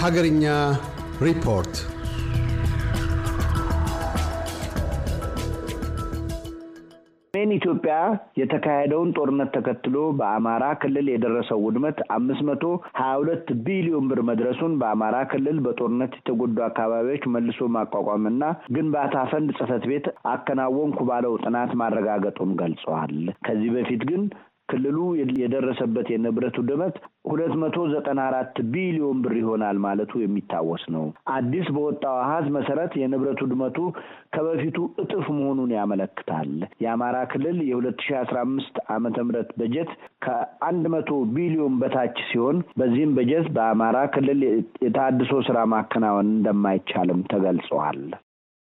ሀገርኛ ሪፖርት ሰሜን ኢትዮጵያ የተካሄደውን ጦርነት ተከትሎ በአማራ ክልል የደረሰው ውድመት አምስት መቶ ሀያ ሁለት ቢሊዮን ብር መድረሱን በአማራ ክልል በጦርነት የተጎዱ አካባቢዎች መልሶ ማቋቋምና ግንባታ ፈንድ ጽሕፈት ቤት አከናወንኩ ባለው ጥናት ማረጋገጡን ገልጸዋል። ከዚህ በፊት ግን ክልሉ የደረሰበት የንብረት ውድመት ሁለት መቶ ዘጠና አራት ቢሊዮን ብር ይሆናል ማለቱ የሚታወስ ነው። አዲስ በወጣው አሀዝ መሰረት የንብረት ውድመቱ ከበፊቱ እጥፍ መሆኑን ያመለክታል። የአማራ ክልል የሁለት ሺ አስራ አምስት ዓመተ ምህረት በጀት ከአንድ መቶ ቢሊዮን በታች ሲሆን በዚህም በጀት በአማራ ክልል የታድሶ ስራ ማከናወን እንደማይቻልም ተገልጸዋል።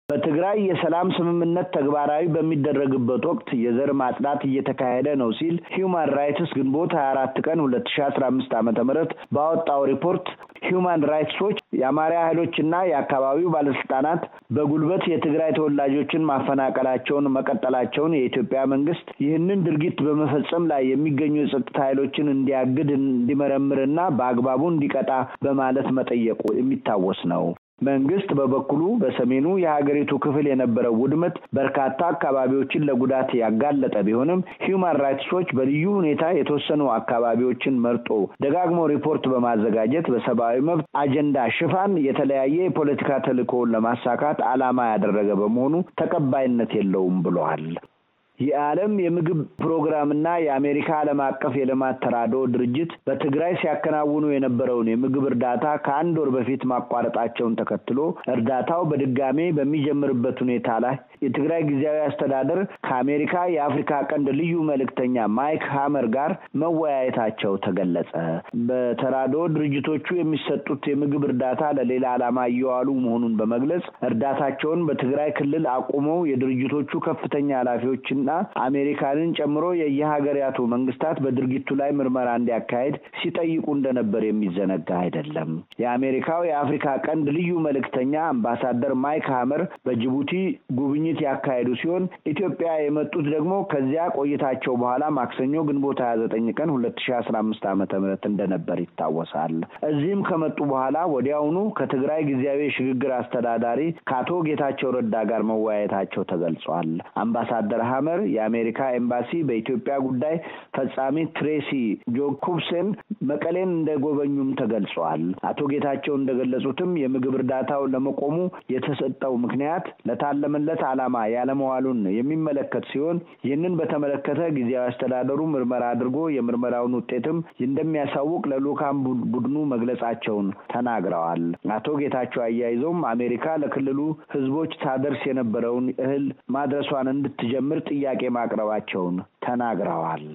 በትግራይ የሰላም ስምምነት ተግባራዊ በሚደረግበት ወቅት የዘር ማጽዳት እየተካሄደ ነው ሲል ሂዩማን ራይትስ ግንቦት ሀያ አራት ቀን ሁለት ሺ አስራ አምስት ዓመተ ምህረት ባወጣው ሪፖርት ሂዩማን ራይትስ ዎች የአማራ ኃይሎችና የአካባቢው ባለስልጣናት በጉልበት የትግራይ ተወላጆችን ማፈናቀላቸውን መቀጠላቸውን የኢትዮጵያ መንግስት ይህንን ድርጊት በመፈጸም ላይ የሚገኙ የጸጥታ ኃይሎችን እንዲያግድ፣ እንዲመረምርና በአግባቡ እንዲቀጣ በማለት መጠየቁ የሚታወስ ነው። መንግስት በበኩሉ በሰሜኑ የሀገሪቱ ክፍል የነበረው ውድመት በርካታ አካባቢዎችን ለጉዳት ያጋለጠ ቢሆንም ሂዩማን ራይትስ ዎች በልዩ ሁኔታ የተወሰኑ አካባቢዎችን መርጦ ደጋግሞ ሪፖርት በማዘጋጀት በሰብአዊ መብት አጀንዳ ሽፋን የተለያየ የፖለቲካ ተልዕኮውን ለማሳካት ዓላማ ያደረገ በመሆኑ ተቀባይነት የለውም ብለዋል። የዓለም የምግብ ፕሮግራምና የአሜሪካ ዓለም አቀፍ የልማት ተራድኦ ድርጅት በትግራይ ሲያከናውኑ የነበረውን የምግብ እርዳታ ከአንድ ወር በፊት ማቋረጣቸውን ተከትሎ እርዳታው በድጋሜ በሚጀምርበት ሁኔታ ላይ የትግራይ ጊዜያዊ አስተዳደር ከአሜሪካ የአፍሪካ ቀንድ ልዩ መልእክተኛ ማይክ ሃመር ጋር መወያየታቸው ተገለጸ። በተራድኦ ድርጅቶቹ የሚሰጡት የምግብ እርዳታ ለሌላ ዓላማ እየዋሉ መሆኑን በመግለጽ እርዳታቸውን በትግራይ ክልል አቁመው የድርጅቶቹ ከፍተኛ ኃላፊዎችን እና አሜሪካንን ጨምሮ የየሀገራቱ መንግስታት በድርጊቱ ላይ ምርመራ እንዲያካሄድ ሲጠይቁ እንደነበር የሚዘነጋ አይደለም። የአሜሪካው የአፍሪካ ቀንድ ልዩ መልእክተኛ አምባሳደር ማይክ ሀመር በጅቡቲ ጉብኝት ያካሄዱ ሲሆን ኢትዮጵያ የመጡት ደግሞ ከዚያ ቆይታቸው በኋላ ማክሰኞ ግንቦት ሀያ ዘጠኝ ቀን ሁለት ሺ አስራ አምስት ዓመተ ምህረት እንደነበር ይታወሳል። እዚህም ከመጡ በኋላ ወዲያውኑ ከትግራይ ጊዜያዊ የሽግግር አስተዳዳሪ ከአቶ ጌታቸው ረዳ ጋር መወያየታቸው ተገልጿል። አምባሳደር ሀመር የአሜሪካ ኤምባሲ በኢትዮጵያ ጉዳይ ፈጻሚ ትሬሲ ጆኩብሰን መቀሌን እንደጎበኙም ተገልጿል። አቶ ጌታቸው እንደገለጹትም የምግብ እርዳታው ለመቆሙ የተሰጠው ምክንያት ለታለመለት ዓላማ ያለመዋሉን የሚመለከት ሲሆን ይህንን በተመለከተ ጊዜያዊ አስተዳደሩ ምርመራ አድርጎ የምርመራውን ውጤትም እንደሚያሳውቅ ለልኡካን ቡድኑ መግለጻቸውን ተናግረዋል። አቶ ጌታቸው አያይዘውም አሜሪካ ለክልሉ ሕዝቦች ታደርስ የነበረውን እህል ማድረሷን እንድትጀምር ጥያቄ ማቅረባቸውን ተናግረዋል።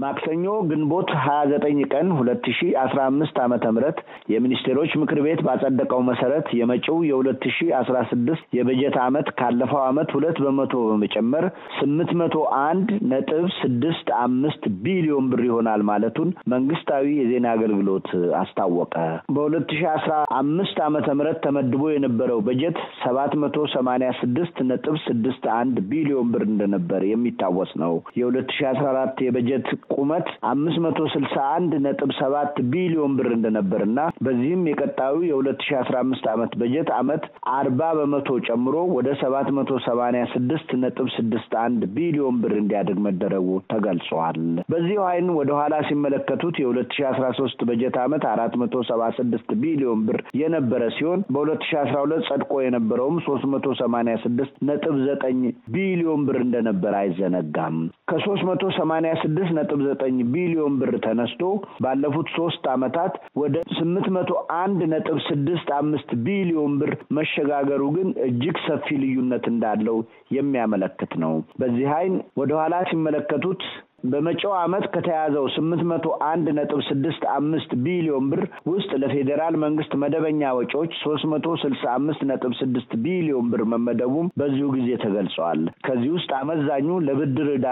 ማክሰኞ ግንቦት ሀያ ዘጠኝ ቀን ሁለት ሺ አስራ አምስት ዓመተ ምህረት የሚኒስቴሮች ምክር ቤት ባጸደቀው መሰረት የመጪው የሁለት ሺ አስራ ስድስት የበጀት ዓመት ካለፈው ዓመት ሁለት በመቶ በመጨመር ስምንት መቶ አንድ ነጥብ ስድስት አምስት ቢሊዮን ብር ይሆናል ማለቱን መንግስታዊ የዜና አገልግሎት አስታወቀ። በሁለት ሺ አስራ አምስት ዓመተ ምህረት ተመድቦ የነበረው በጀት ሰባት መቶ ሰማኒያ ስድስት ነጥብ ስድስት አንድ ቢሊዮን ብር እንደነበር የሚታወስ ነው። የሁለት ሺ አስራ አራት የበጀት ቁመት አምስት መቶ ስልሳ አንድ ነጥብ ሰባት ቢሊዮን ብር እንደነበር እና በዚህም የቀጣዩ የሁለት ሺ አስራ አምስት ዓመት በጀት ዓመት አርባ በመቶ ጨምሮ ወደ ሰባት መቶ ሰማኒያ ስድስት ነጥብ ስድስት አንድ ቢሊዮን ብር እንዲያድግ መደረጉ ተገልጿል። በዚሁ አይን ወደ ኋላ ሲመለከቱት የሁለት ሺ አስራ ሶስት በጀት ዓመት አራት መቶ ሰባ ስድስት ቢሊዮን ብር የነበረ ሲሆን በሁለት ሺ አስራ ሁለት ጸድቆ የነበረውም ሶስት መቶ ሰማኒያ ስድስት ነጥብ ዘጠኝ ቢሊዮን ብር እንደነበር አይዘነጋም። ከሶስት መቶ ሰማኒያ ስድስት ነጥብ ዘጠኝ ቢሊዮን ብር ተነስቶ ባለፉት ሶስት ዓመታት ወደ ስምንት መቶ አንድ ነጥብ ስድስት አምስት ቢሊዮን ብር መሸጋገሩ ግን እጅግ ሰፊ ልዩነት እንዳለው የሚያመለክት ነው። በዚህ አይን ወደ ኋላ ሲመለከቱት በመጪው ዓመት ከተያዘው ስምንት መቶ አንድ ነጥብ ስድስት አምስት ቢሊዮን ብር ውስጥ ለፌዴራል መንግስት መደበኛ ወጪዎች ሶስት መቶ ስልሳ አምስት ነጥብ ስድስት ቢሊዮን ብር መመደቡም በዚሁ ጊዜ ተገልጿል። ከዚህ ውስጥ አመዛኙ ለብድር ዕዳ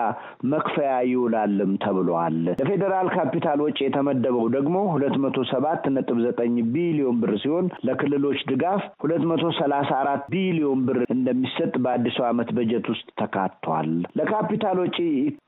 መክፈያ ይውላልም ተብሏል። ለፌዴራል ካፒታል ወጪ የተመደበው ደግሞ ሁለት መቶ ሰባት ነጥብ ዘጠኝ ቢሊዮን ብር ሲሆን ለክልሎች ድጋፍ ሁለት መቶ ሰላሳ አራት ቢሊዮን ብር እንደሚሰጥ በአዲሱ ዓመት በጀት ውስጥ ተካቷል። ለካፒታል ወጪ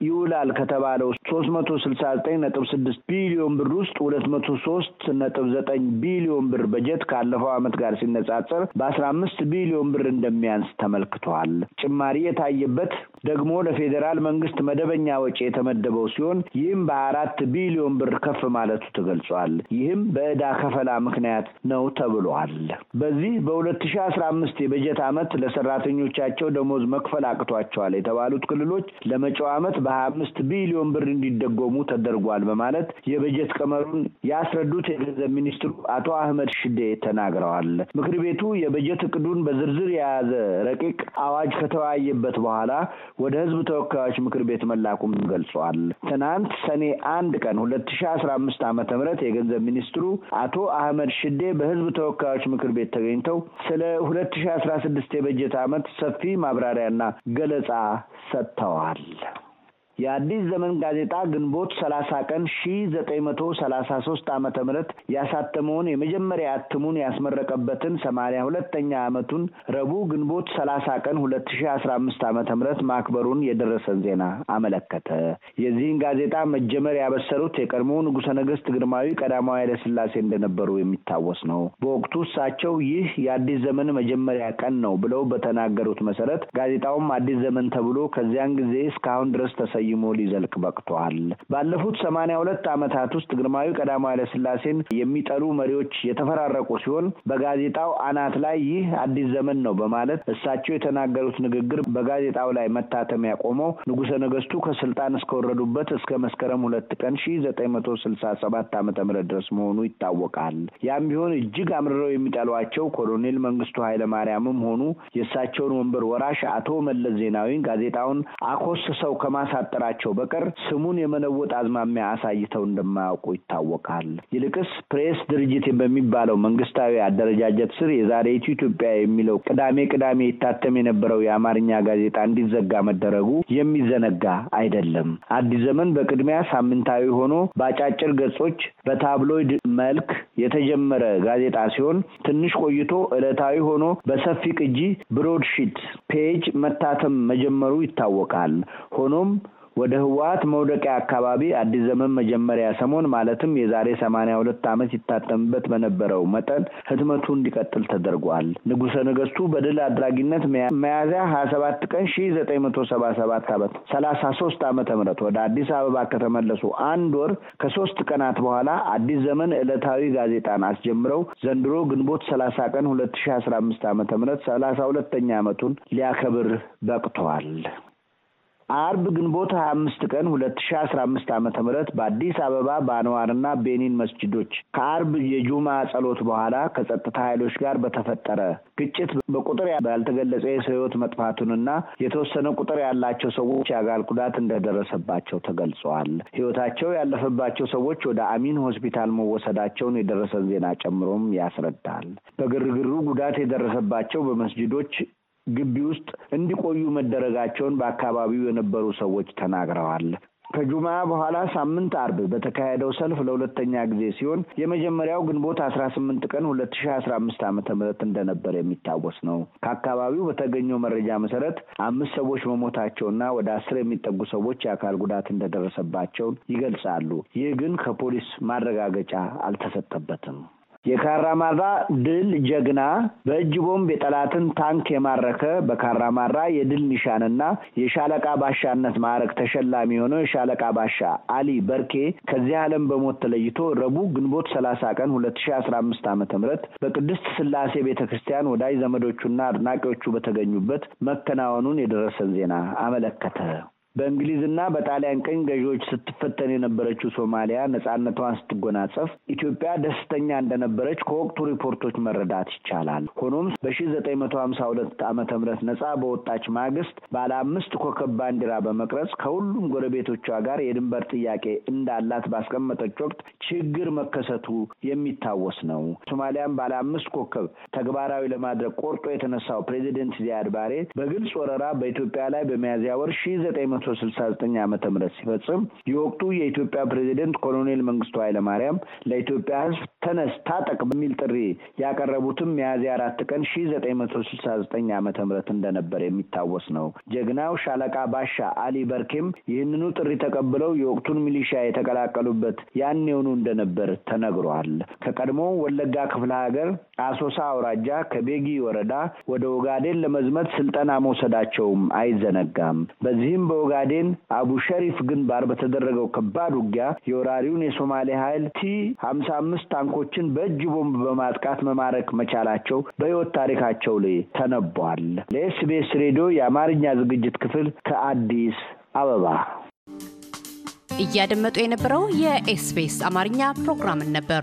ይውላል ከተባለው ሶስት መቶ ስልሳ ዘጠኝ ነጥብ ስድስት ቢሊዮን ብር ውስጥ ሁለት መቶ ሶስት ነጥብ ዘጠኝ ቢሊዮን ብር በጀት ካለፈው ዓመት ጋር ሲነጻጸር በአስራ አምስት ቢሊዮን ብር እንደሚያንስ ተመልክቷል። ጭማሪ የታየበት ደግሞ ለፌዴራል መንግስት መደበኛ ወጪ የተመደበው ሲሆን ይህም በአራት ቢሊዮን ብር ከፍ ማለቱ ተገልጿል። ይህም በዕዳ ከፈላ ምክንያት ነው ተብሏል። በዚህ በሁለት ሺ አስራ አምስት የበጀት ዓመት ለሰራተኞቻቸው ደሞዝ መክፈል አቅቷቸዋል የተባሉት ክልሎች ለመጪው ዓመት በሀያ አምስት ቢሊዮን ብር እንዲደጎሙ ተደርጓል በማለት የበጀት ቀመሩን ያስረዱት የገንዘብ ሚኒስትሩ አቶ አህመድ ሽዴ ተናግረዋል። ምክር ቤቱ የበጀት እቅዱን በዝርዝር የያዘ ረቂቅ አዋጅ ከተወያየበት በኋላ ወደ ህዝብ ተወካዮች ምክር ቤት መላኩም ገልጿል። ትናንት ሰኔ አንድ ቀን ሁለት ሺ አስራ አምስት ዓመተ ምህረት የገንዘብ ሚኒስትሩ አቶ አህመድ ሽዴ በህዝብ ተወካዮች ምክር ቤት ተገኝተው ስለ ሁለት ሺ አስራ ስድስት የበጀት ዓመት ሰፊ ማብራሪያና ገለጻ ሰጥተዋል። የአዲስ ዘመን ጋዜጣ ግንቦት ሰላሳ ቀን ሺ ዘጠኝ መቶ ሰላሳ ሶስት ዓመተ ምህረት ያሳተመውን የመጀመሪያ እትሙን ያስመረቀበትን ሰማንያ ሁለተኛ ዓመቱን ረቡዕ ግንቦት ሰላሳ ቀን ሁለት ሺ አስራ አምስት ዓመተ ምህረት ማክበሩን የደረሰን ዜና አመለከተ። የዚህን ጋዜጣ መጀመር ያበሰሩት የቀድሞ ንጉሠ ነገሥት ግርማዊ ቀዳማዊ ኃይለ ሥላሴ እንደነበሩ የሚታወስ ነው። በወቅቱ እሳቸው ይህ የአዲስ ዘመን መጀመሪያ ቀን ነው ብለው በተናገሩት መሰረት ጋዜጣውም አዲስ ዘመን ተብሎ ከዚያን ጊዜ እስካሁን ድረስ ተሰይ ተሰይሞ ሊዘልቅ በቅቷል። ባለፉት ሰማንያ ሁለት ዓመታት ውስጥ ግርማዊ ቀዳማዊ ኃይለ ሥላሴን የሚጠሉ መሪዎች የተፈራረቁ ሲሆን በጋዜጣው አናት ላይ ይህ አዲስ ዘመን ነው በማለት እሳቸው የተናገሩት ንግግር በጋዜጣው ላይ መታተም ያቆመው ንጉሠ ነገሥቱ ከስልጣን እስከወረዱበት እስከ መስከረም ሁለት ቀን ሺ ዘጠኝ መቶ ስልሳ ሰባት ዓመተ ምህረት ድረስ መሆኑ ይታወቃል። ያም ቢሆን እጅግ አምርረው የሚጠሏቸው ኮሎኔል መንግስቱ ኃይለ ማርያምም ሆኑ የእሳቸውን ወንበር ወራሽ አቶ መለስ ዜናዊ ጋዜጣውን አኮስሰው ከማሳጠ ቸው በቀር ስሙን የመለወጥ አዝማሚያ አሳይተው እንደማያውቁ ይታወቃል። ይልቅስ ፕሬስ ድርጅት በሚባለው መንግስታዊ አደረጃጀት ስር የዛሬይቱ ኢትዮጵያ የሚለው ቅዳሜ ቅዳሜ ይታተም የነበረው የአማርኛ ጋዜጣ እንዲዘጋ መደረጉ የሚዘነጋ አይደለም። አዲስ ዘመን በቅድሚያ ሳምንታዊ ሆኖ በአጫጭር ገጾች በታብሎይድ መልክ የተጀመረ ጋዜጣ ሲሆን ትንሽ ቆይቶ ዕለታዊ ሆኖ በሰፊ ቅጂ broadsheet page መታተም መጀመሩ ይታወቃል። ሆኖም ወደ ህወሀት መውደቂያ አካባቢ አዲስ ዘመን መጀመሪያ ሰሞን ማለትም የዛሬ ሰማንያ ሁለት ዓመት ይታተምበት በነበረው መጠን ህትመቱ እንዲቀጥል ተደርጓል። ንጉሠ ነገሥቱ በድል አድራጊነት ሚያዝያ ሀያ ሰባት ቀን ሺ ዘጠኝ መቶ ሰባ ሰባት ዓመት ሰላሳ ሶስት ዓመተ ምህረት ወደ አዲስ አበባ ከተመለሱ አንድ ወር ከሶስት ቀናት በኋላ አዲስ ዘመን ዕለታዊ ጋዜጣን አስጀምረው ዘንድሮ ግንቦት ሰላሳ ቀን ሁለት ሺ አስራ አምስት ዓመተ ምህረት ሰማንያ ሁለተኛ ዓመቱን ሊያከብር በቅተዋል። አርብ ግንቦት ሀያ አምስት ቀን ሁለት ሺ አስራ አምስት ዓመተ ምህረት በአዲስ አበባ በአንዋርና ቤኒን መስጅዶች ከአርብ የጁማ ጸሎት በኋላ ከጸጥታ ኃይሎች ጋር በተፈጠረ ግጭት በቁጥር ያልተገለጸ የሰው ሕይወት መጥፋቱንና የተወሰነ ቁጥር ያላቸው ሰዎች የአካል ጉዳት እንደደረሰባቸው ተገልጸዋል። ሕይወታቸው ያለፈባቸው ሰዎች ወደ አሚን ሆስፒታል መወሰዳቸውን የደረሰን ዜና ጨምሮም ያስረዳል። በግርግሩ ጉዳት የደረሰባቸው በመስጅዶች ግቢ ውስጥ እንዲቆዩ መደረጋቸውን በአካባቢው የነበሩ ሰዎች ተናግረዋል። ከጁማ በኋላ ሳምንት አርብ በተካሄደው ሰልፍ ለሁለተኛ ጊዜ ሲሆን የመጀመሪያው ግንቦት አስራ ስምንት ቀን ሁለት ሺ አስራ አምስት ዓመተ ምህረት እንደነበር የሚታወስ ነው። ከአካባቢው በተገኘው መረጃ መሰረት አምስት ሰዎች መሞታቸውና ወደ አስር የሚጠጉ ሰዎች የአካል ጉዳት እንደደረሰባቸው ይገልጻሉ። ይህ ግን ከፖሊስ ማረጋገጫ አልተሰጠበትም። የካራማራ ድል ጀግና በእጅ ቦምብ የጠላትን ታንክ የማረከ በካራማራ የድል ኒሻንና የሻለቃ ባሻነት ማዕረግ ተሸላሚ የሆነው የሻለቃ ባሻ አሊ በርኬ ከዚህ ዓለም በሞት ተለይቶ ረቡዕ ግንቦት ሰላሳ ቀን ሁለት ሺ አስራ አምስት ዓመተ ምህረት በቅድስት ስላሴ ቤተ ክርስቲያን ወዳጅ ዘመዶቹና አድናቂዎቹ በተገኙበት መከናወኑን የደረሰን ዜና አመለከተ። በእንግሊዝና በጣሊያን ቀኝ ገዢዎች ስትፈተን የነበረችው ሶማሊያ ነጻነቷን ስትጎናጸፍ ኢትዮጵያ ደስተኛ እንደነበረች ከወቅቱ ሪፖርቶች መረዳት ይቻላል። ሆኖም በሺ ዘጠኝ መቶ ሀምሳ ሁለት ዓመተ ምህረት ነጻ በወጣች ማግስት ባለ አምስት ኮከብ ባንዲራ በመቅረጽ ከሁሉም ጎረቤቶቿ ጋር የድንበር ጥያቄ እንዳላት ባስቀመጠች ወቅት ችግር መከሰቱ የሚታወስ ነው። ሶማሊያን ባለ አምስት ኮከብ ተግባራዊ ለማድረግ ቆርጦ የተነሳው ፕሬዚደንት ዚያድ ባሬ በግልጽ ወረራ በኢትዮጵያ ላይ በሚያዝያ ወር ሺ ዘጠኝ 1969 ዓመተ ምህረት ሲፈጽም የወቅቱ የኢትዮጵያ ፕሬዚደንት ኮሎኔል መንግስቱ ኃይለማርያም ለኢትዮጵያ ሕዝብ ተነስ ታጠቅ በሚል ጥሪ ያቀረቡትም ሚያዝያ አራት ቀን 1969 ዓመተ ምህረት እንደነበር የሚታወስ ነው። ጀግናው ሻለቃ ባሻ አሊ በርኬም ይህንኑ ጥሪ ተቀብለው የወቅቱን ሚሊሻ የተቀላቀሉበት ያኔውኑ እንደነበር ተነግሯል። ከቀድሞ ወለጋ ክፍለ ሀገር አሶሳ አውራጃ ከቤጊ ወረዳ ወደ ኦጋዴን ለመዝመት ስልጠና መውሰዳቸውም አይዘነጋም። በዚህም በኦጋዴን አቡ ሸሪፍ ግንባር በተደረገው ከባድ ውጊያ የወራሪውን የሶማሌ ኃይል T ሀምሳ አምስት ታንኮችን በእጅ ቦምብ በማጥቃት መማረክ መቻላቸው በሕይወት ታሪካቸው ላይ ተነቧል። ለ SBS ሬዲዮ የአማርኛ ዝግጅት ክፍል ከአዲስ አበባ እያደመጡ የነበረው የ SBS አማርኛ ፕሮግራምን ነበር።